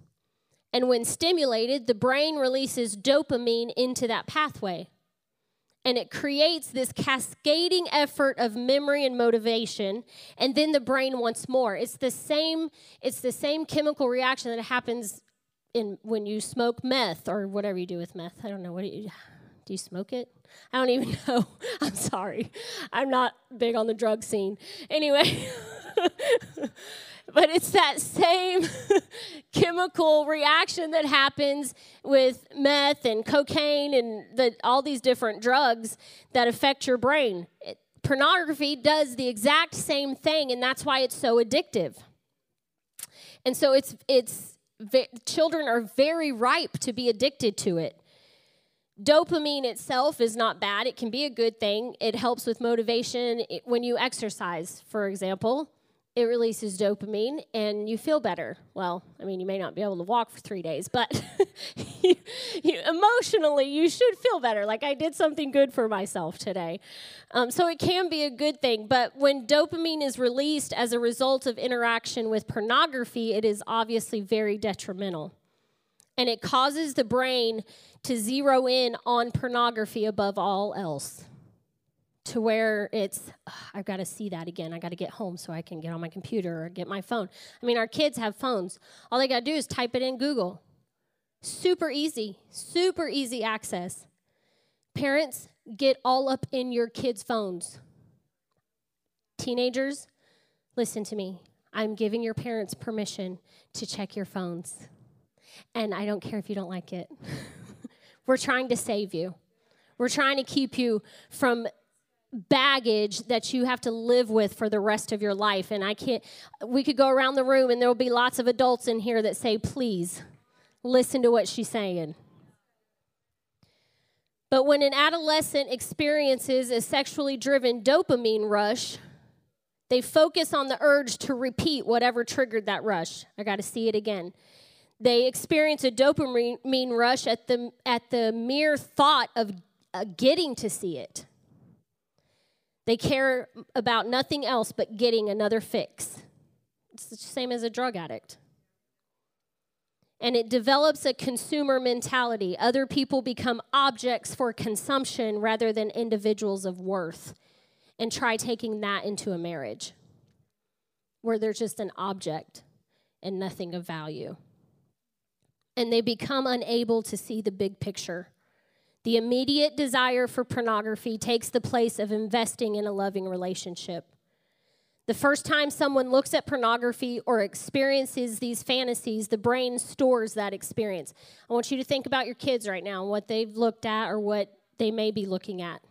A: And when stimulated, the brain releases dopamine into that pathway. And it creates this cascading effort of memory and motivation, and then the brain wants more. It's the same, it's the same chemical reaction that happens in when you smoke meth or whatever you do with meth. I don't know what do you do you smoke it? I don't even know. I'm sorry. I'm not big on the drug scene. Anyway, but it's that same chemical reaction that happens with meth and cocaine and the, all these different drugs that affect your brain. It, pornography does the exact same thing, and that's why it's so addictive. And so it's it's children are very ripe to be addicted to it. Dopamine itself is not bad. It can be a good thing. It helps with motivation. It, when you exercise, for example, it releases dopamine and you feel better. Well, I mean, you may not be able to walk for three days, but you, you, emotionally, you should feel better. Like I did something good for myself today. Um, so it can be a good thing. But when dopamine is released as a result of interaction with pornography, it is obviously very detrimental. And it causes the brain to zero in on pornography above all else to where it's i've got to see that again. I got to get home so i can get on my computer or get my phone. I mean our kids have phones. All they got to do is type it in google. Super easy super easy access. Parents get all up in your kids phones. Teenagers listen to me. I'm giving your parents permission to check your phones. And i don't care if you don't like it. We're trying to save you. We're trying to keep you from baggage that you have to live with for the rest of your life. And I can't, we could go around the room and there will be lots of adults in here that say, please listen to what she's saying. But when an adolescent experiences a sexually driven dopamine rush, they focus on the urge to repeat whatever triggered that rush. I got to see it again. They experience a dopamine rush at the, at the mere thought of uh, getting to see it. They care about nothing else but getting another fix. It's the same as a drug addict. And it develops a consumer mentality. Other people become objects for consumption rather than individuals of worth. And try taking that into a marriage where there's just an object and nothing of value and they become unable to see the big picture. The immediate desire for pornography takes the place of investing in a loving relationship. The first time someone looks at pornography or experiences these fantasies, the brain stores that experience. I want you to think about your kids right now and what they've looked at or what they may be looking at.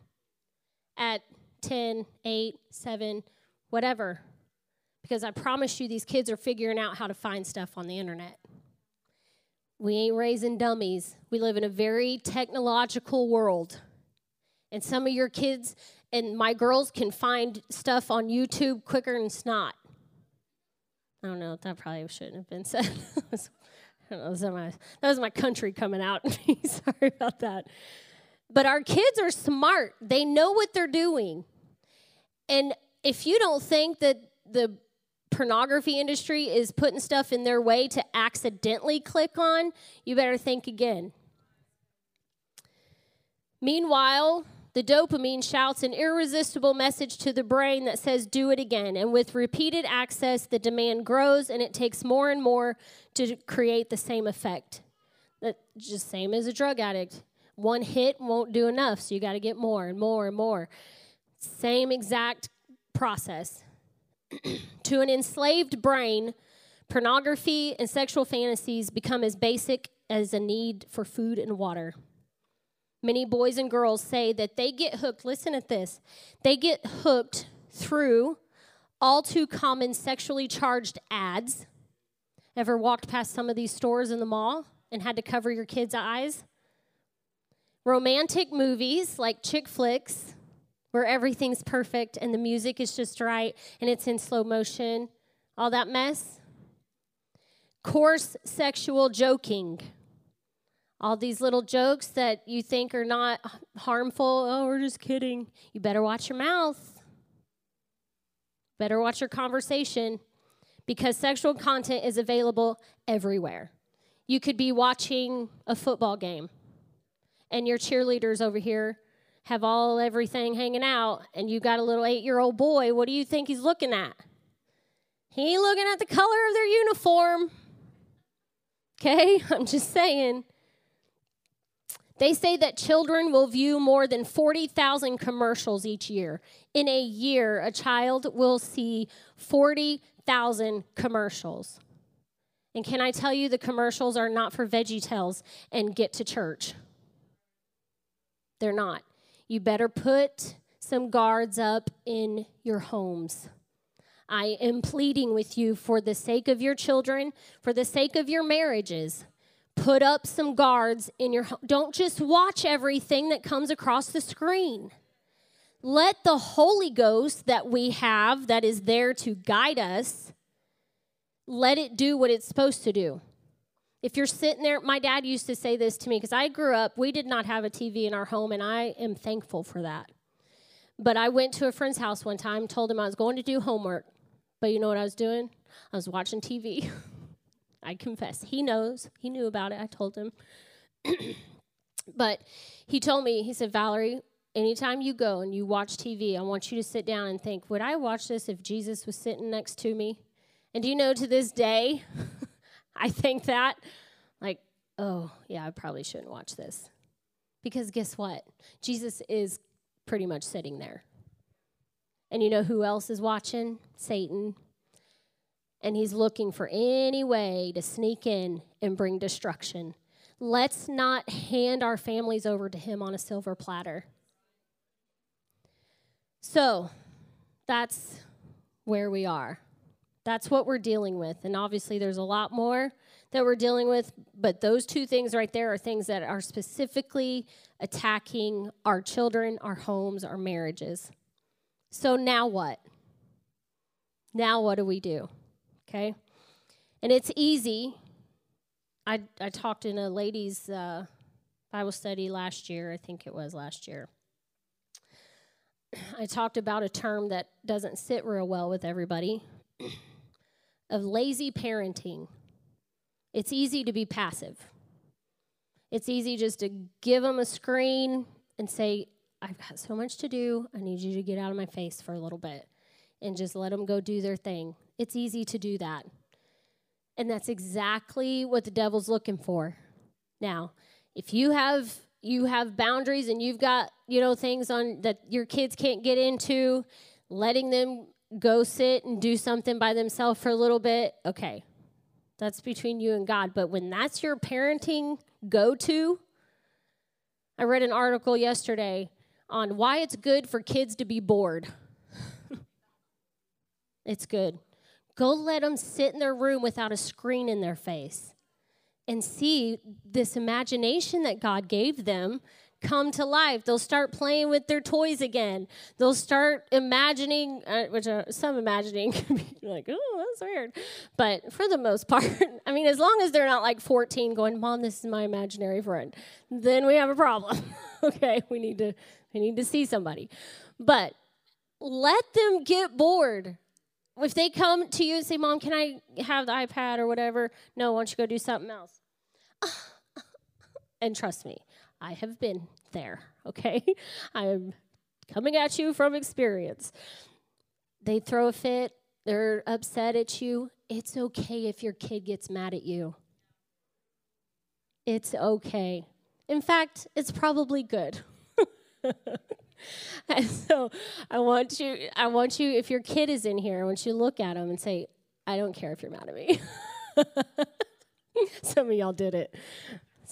A: At 10, 8, 7, whatever. Because I promise you, these kids are figuring out how to find stuff on the internet. We ain't raising dummies. We live in a very technological world. And some of your kids and my girls can find stuff on YouTube quicker than snot. I don't know, that probably shouldn't have been said. Know, that was my country coming out. Sorry about that. But our kids are smart, they know what they're doing. And if you don't think that the pornography industry is putting stuff in their way to accidentally click on, you better think again. Meanwhile, the dopamine shouts an irresistible message to the brain that says, Do it again. And with repeated access, the demand grows and it takes more and more to create the same effect. That just same as a drug addict. One hit won't do enough, so you got to get more and more and more. Same exact process. To an enslaved brain, pornography and sexual fantasies become as basic as a need for food and water. Many boys and girls say that they get hooked. Listen at this. They get hooked through all too common sexually charged ads. Ever walked past some of these stores in the mall and had to cover your kids' eyes? Romantic movies like chick flicks, where everything's perfect and the music is just right and it's in slow motion, all that mess. Coarse sexual joking all these little jokes that you think are not harmful. Oh, we're just kidding. You better watch your mouth. Better watch your conversation because sexual content is available everywhere. You could be watching a football game and your cheerleaders over here have all everything hanging out and you got a little 8-year-old boy, what do you think he's looking at? He ain't looking at the color of their uniform. Okay? I'm just saying. They say that children will view more than 40,000 commercials each year. In a year, a child will see 40,000 commercials. And can I tell you, the commercials are not for Veggie Tales and get to church. They're not. You better put some guards up in your homes. I am pleading with you for the sake of your children, for the sake of your marriages Put up some guards in your home. Don't just watch everything that comes across the screen. Let the Holy Ghost that we have, that is there to guide us, let it do what it's supposed to do. If you're sitting there, my dad used to say this to me because I grew up, we did not have a TV in our home, and I am thankful for that. But I went to a friend's house one time, told him I was going to do homework. But you know what I was doing? I was watching TV. I confess. He knows. He knew about it. I told him. but he told me, he said, Valerie, anytime you go and you watch TV, I want you to sit down and think, would I watch this if Jesus was sitting next to me? And do you know to this day, I think that, like, oh, yeah, I probably shouldn't watch this. Because guess what? Jesus is pretty much sitting there. And you know who else is watching? Satan and he's looking for any way to sneak in and bring destruction. Let's not hand our families over to him on a silver platter. So, that's where we are. That's what we're dealing with. And obviously, there's a lot more that we're dealing with, but those two things right there are things that are specifically attacking our children, our homes, our marriages. So, now what? Now, what do we do? okay? And it's easy. I, I talked in a ladies' uh, Bible study last year, I think it was last year. I talked about a term that doesn't sit real well with everybody of lazy parenting. It's easy to be passive. It's easy just to give them a screen and say, I've got so much to do. I need you to get out of my face for a little bit and just let them go do their thing. It's easy to do that. And that's exactly what the devil's looking for. Now, if you have you have boundaries and you've got, you know, things on that your kids can't get into, letting them go sit and do something by themselves for a little bit, okay. That's between you and God, but when that's your parenting go to, I read an article yesterday on why it's good for kids to be bored. it's good. Go let them sit in their room without a screen in their face and see this imagination that God gave them come to life. They'll start playing with their toys again. They'll start imagining, uh, which uh, some imagining can be like, oh, that's weird. But for the most part, I mean, as long as they're not like 14 going, Mom, this is my imaginary friend, then we have a problem. okay, we need to we need to see somebody. But let them get bored if they come to you and say, Mom, can I have the iPad or whatever? No, why don't you go do something else? and trust me, I have been there, okay? I am coming at you from experience. They throw a fit, they're upset at you. It's okay if your kid gets mad at you. It's okay. In fact, it's probably good. and so I want you, I want you, if your kid is in here, I want you to look at them and say, I don't care if you're mad at me. Some of y'all did it.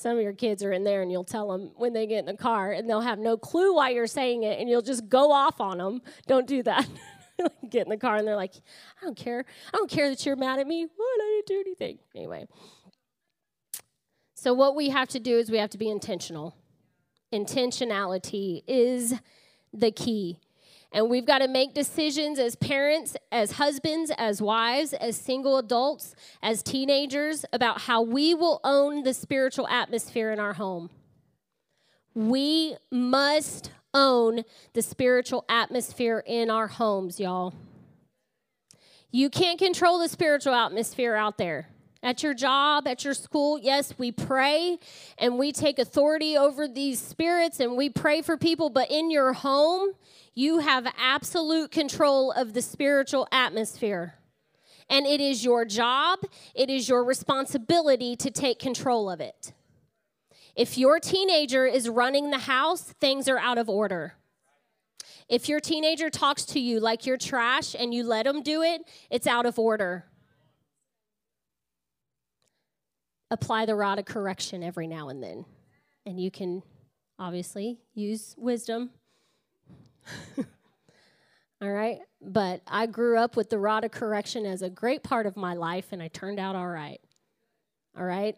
A: Some of your kids are in there and you'll tell them when they get in the car and they'll have no clue why you're saying it and you'll just go off on them. Don't do that. get in the car and they're like, I don't care. I don't care that you're mad at me. What? I didn't do anything. Anyway. So, what we have to do is we have to be intentional. Intentionality is the key. And we've got to make decisions as parents, as husbands, as wives, as single adults, as teenagers about how we will own the spiritual atmosphere in our home. We must own the spiritual atmosphere in our homes, y'all. You can't control the spiritual atmosphere out there. At your job, at your school, yes, we pray and we take authority over these spirits and we pray for people, but in your home, you have absolute control of the spiritual atmosphere. And it is your job, it is your responsibility to take control of it. If your teenager is running the house, things are out of order. If your teenager talks to you like you're trash and you let them do it, it's out of order. apply the rod of correction every now and then. And you can obviously use wisdom. All right? But I grew up with the rod of correction as a great part of my life, and I turned out all right. All right?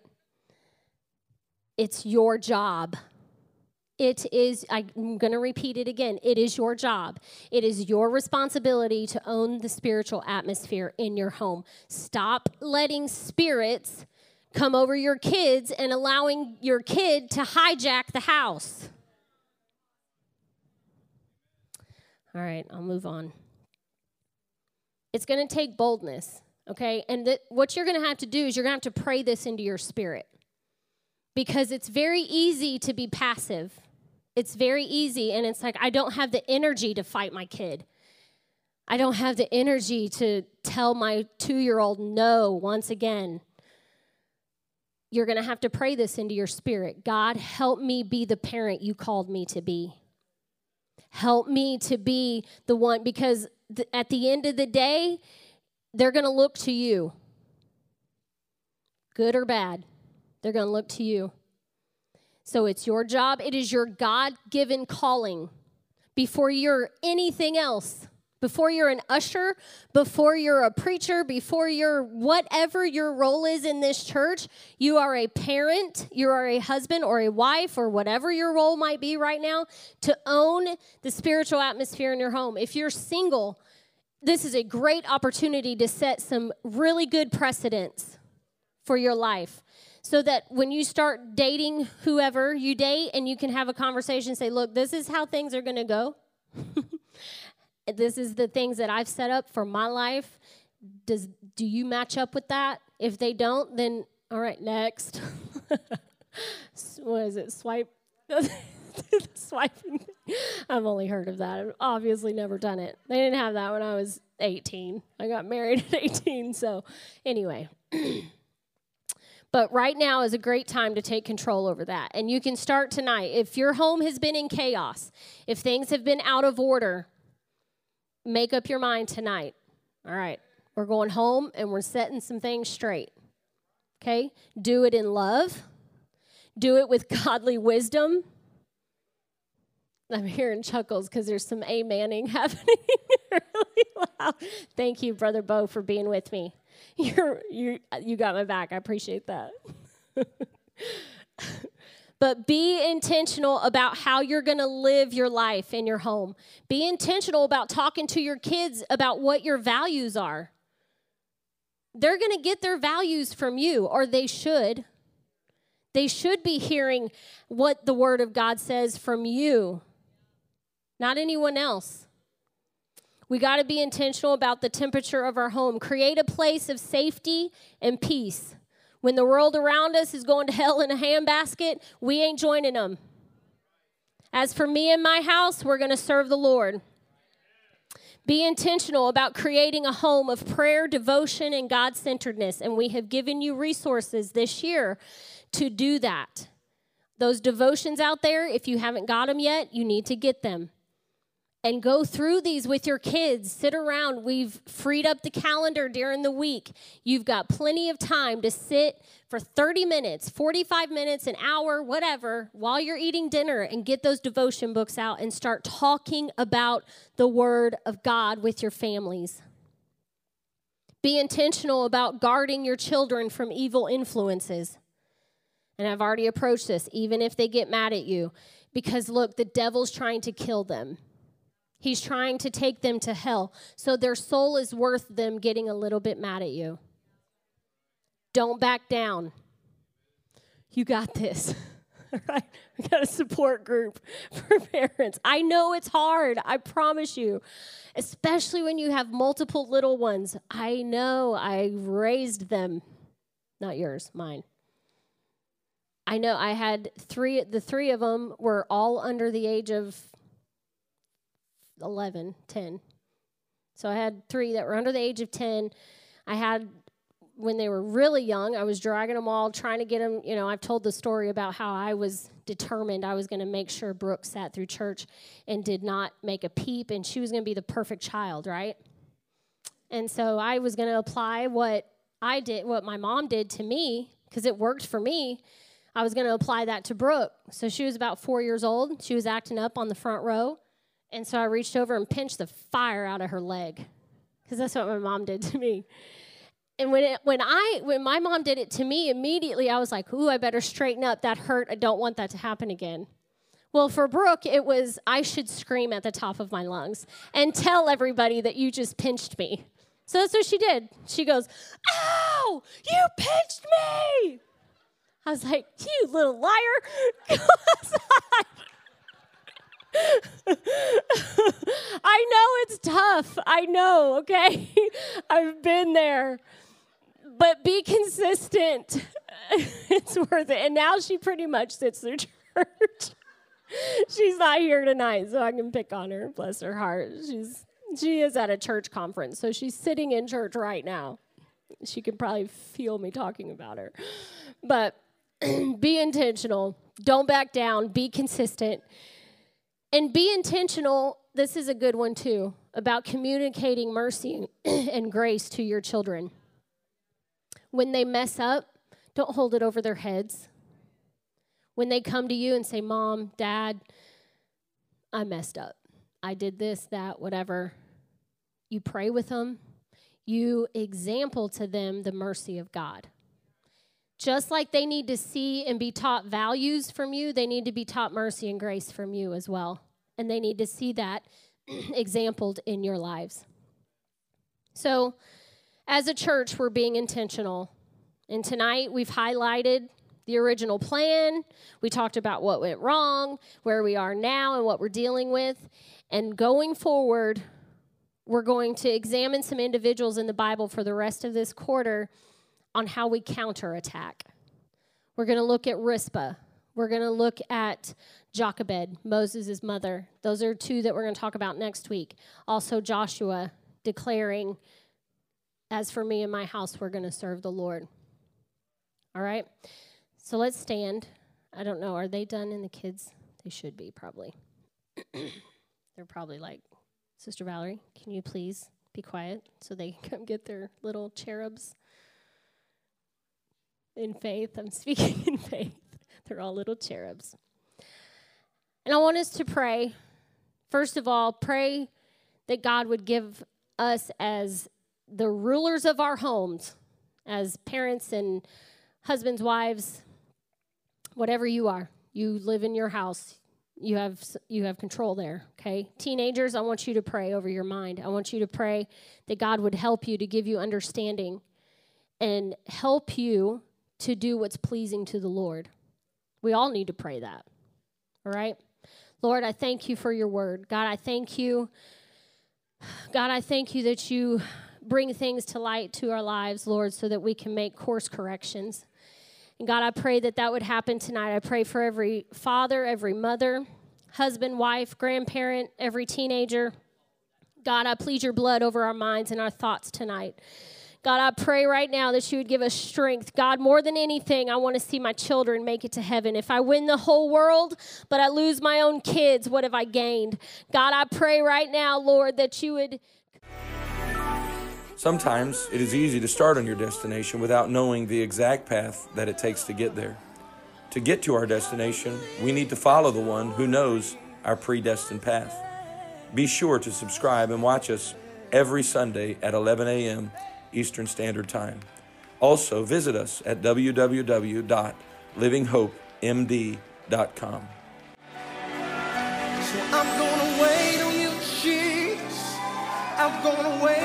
A: It's your job. It is, I'm going to repeat it again. It is your job. It is your responsibility to own the spiritual atmosphere in your home. Stop letting spirits come over your kids and allowing your kid to hijack the house. All right, I'll move on. It's going to take boldness, okay? And th- what you're going to have to do is you're going to have to pray this into your spirit because it's very easy to be passive. It's very easy, and it's like, I don't have the energy to fight my kid. I don't have the energy to tell my two year old no once again you're going to have to pray this into your spirit God, help me be the parent you called me to be. Help me to be the one, because th- at the end of the day, they're going to look to you. Good or bad, they're going to look to you. So it's your job, it is your God given calling before you're anything else before you're an usher, before you're a preacher, before you're whatever your role is in this church, you are a parent, you are a husband or a wife, or whatever your role might be right now, to own the spiritual atmosphere in your home. If you're single, this is a great opportunity to set some really good precedents for your life so that when you start dating whoever you date and you can have a conversation say look this is how things are going to go this is the things that I've set up for my life. Does do you match up with that? If they don't, then all right, next. what is it? Swipe swiping. I've only heard of that. I've obviously never done it. They didn't have that when I was 18. I got married at 18. So, anyway. but right now is a great time to take control over that. And you can start tonight. If your home has been in chaos, if things have been out of order, make up your mind tonight. All right, we're going home and we're setting some things straight. Okay? Do it in love, do it with godly wisdom. I'm hearing chuckles because there's some amening happening really loud. Thank you, Brother Bo, for being with me. You're, you, you got my back. I appreciate that. But be intentional about how you're going to live your life in your home. Be intentional about talking to your kids about what your values are. They're going to get their values from you, or they should. They should be hearing what the Word of God says from you, not anyone else. We got to be intentional about the temperature of our home. Create a place of safety and peace. When the world around us is going to hell in a handbasket, we ain't joining them. As for me and my house, we're going to serve the Lord. Be intentional about creating a home of prayer, devotion, and God centeredness. And we have given you resources this year to do that. Those devotions out there, if you haven't got them yet, you need to get them and go through these with your kids. Sit around. We've freed up the calendar during the week. You've got plenty of time to sit for 30 minutes, 45 minutes, an hour, whatever, while you're eating dinner and get those devotion books out and start talking about the Word of God with your families. Be intentional about guarding your children from evil influences. And I've already approached this, even if they get mad at you, because look, the devil's trying to kill them. He's trying to take them to hell. So their soul is worth them getting a little bit mad at you. Don't back down. You got this. Right? We got a support group for parents. I know it's hard. I promise you. Especially when you have multiple little ones. I know I raised them. Not yours, mine. I know I had three, the three of them were all under the age of 11, 10. So I had three that were under the age of 10. I had, when they were really young, I was dragging them all, trying to get them. You know, I've told the story about how I was determined I was going to make sure Brooke sat through church and did not make a peep, and she was going to be the perfect child, right? And so I was going to apply what I did, what my mom did to me, because it worked for me. I was going to apply that to Brooke. So she was about four years old. She was acting up on the front row. And so I reached over and pinched the fire out of her leg because that's what my mom did to me. And when it, when I when my mom did it to me, immediately I was like, "Ooh, I better straighten up. That hurt. I don't want that to happen again." Well, for Brooke, it was I should scream at the top of my lungs and tell everybody that you just pinched me. So that's what she did. She goes, "Ow! You pinched me!" I was like, "You little liar! Go outside." I know it's tough. I know, okay? I've been there. But be consistent. it's worth it. And now she pretty much sits through church. She's not here tonight, so I can pick on her. Bless her heart. She's she is at a church conference, so she's sitting in church right now. She can probably feel me talking about her. But be intentional. Don't back down. Be consistent. And be intentional, this is a good one too, about communicating mercy and grace to your children. When they mess up, don't hold it over their heads. When they come to you and say, Mom, Dad, I messed up. I did this, that, whatever. You pray with them. You example to them the mercy of God. Just like they need to see and be taught values from you, they need to be taught mercy and grace from you as well. And they need to see that exampled in your lives. So, as a church, we're being intentional. And tonight we've highlighted the original plan. We talked about what went wrong, where we are now, and what we're dealing with. And going forward, we're going to examine some individuals in the Bible for the rest of this quarter on how we counterattack. We're going to look at Rizpah. We're going to look at Jochebed, Moses' mother. Those are two that we're going to talk about next week. Also, Joshua declaring, As for me and my house, we're going to serve the Lord. All right? So let's stand. I don't know. Are they done in the kids? They should be, probably. They're probably like, Sister Valerie, can you please be quiet so they can come get their little cherubs? in faith. I'm speaking in faith. They're all little cherubs. And I want us to pray. First of all, pray that God would give us as the rulers of our homes, as parents and husbands, wives, whatever you are. You live in your house. You have you have control there, okay? Teenagers, I want you to pray over your mind. I want you to pray that God would help you to give you understanding and help you to do what's pleasing to the Lord. We all need to pray that. All right? Lord, I thank you for your word. God, I thank you God, I thank you that you bring things to light to our lives, Lord, so that we can make course corrections. And God, I pray that that would happen tonight. I pray for every father, every mother, husband, wife, grandparent, every teenager. God, I plead your blood over our minds and our thoughts tonight. God, I pray right now that you would give us strength. God, more than anything, I want to see my children make it to heaven. If I win the whole world, but I lose my own kids, what have I gained? God, I pray right now, Lord, that you would.
C: Sometimes it is easy to start on your destination without knowing the exact path that it takes to get there. To get to our destination, we need to follow the one who knows our predestined path. Be sure to subscribe and watch us every Sunday at 11 a.m. Eastern Standard Time. Also, visit us at www.livinghopemd.com.
D: So I'm gonna wait on you, Jesus. I'm gonna wait.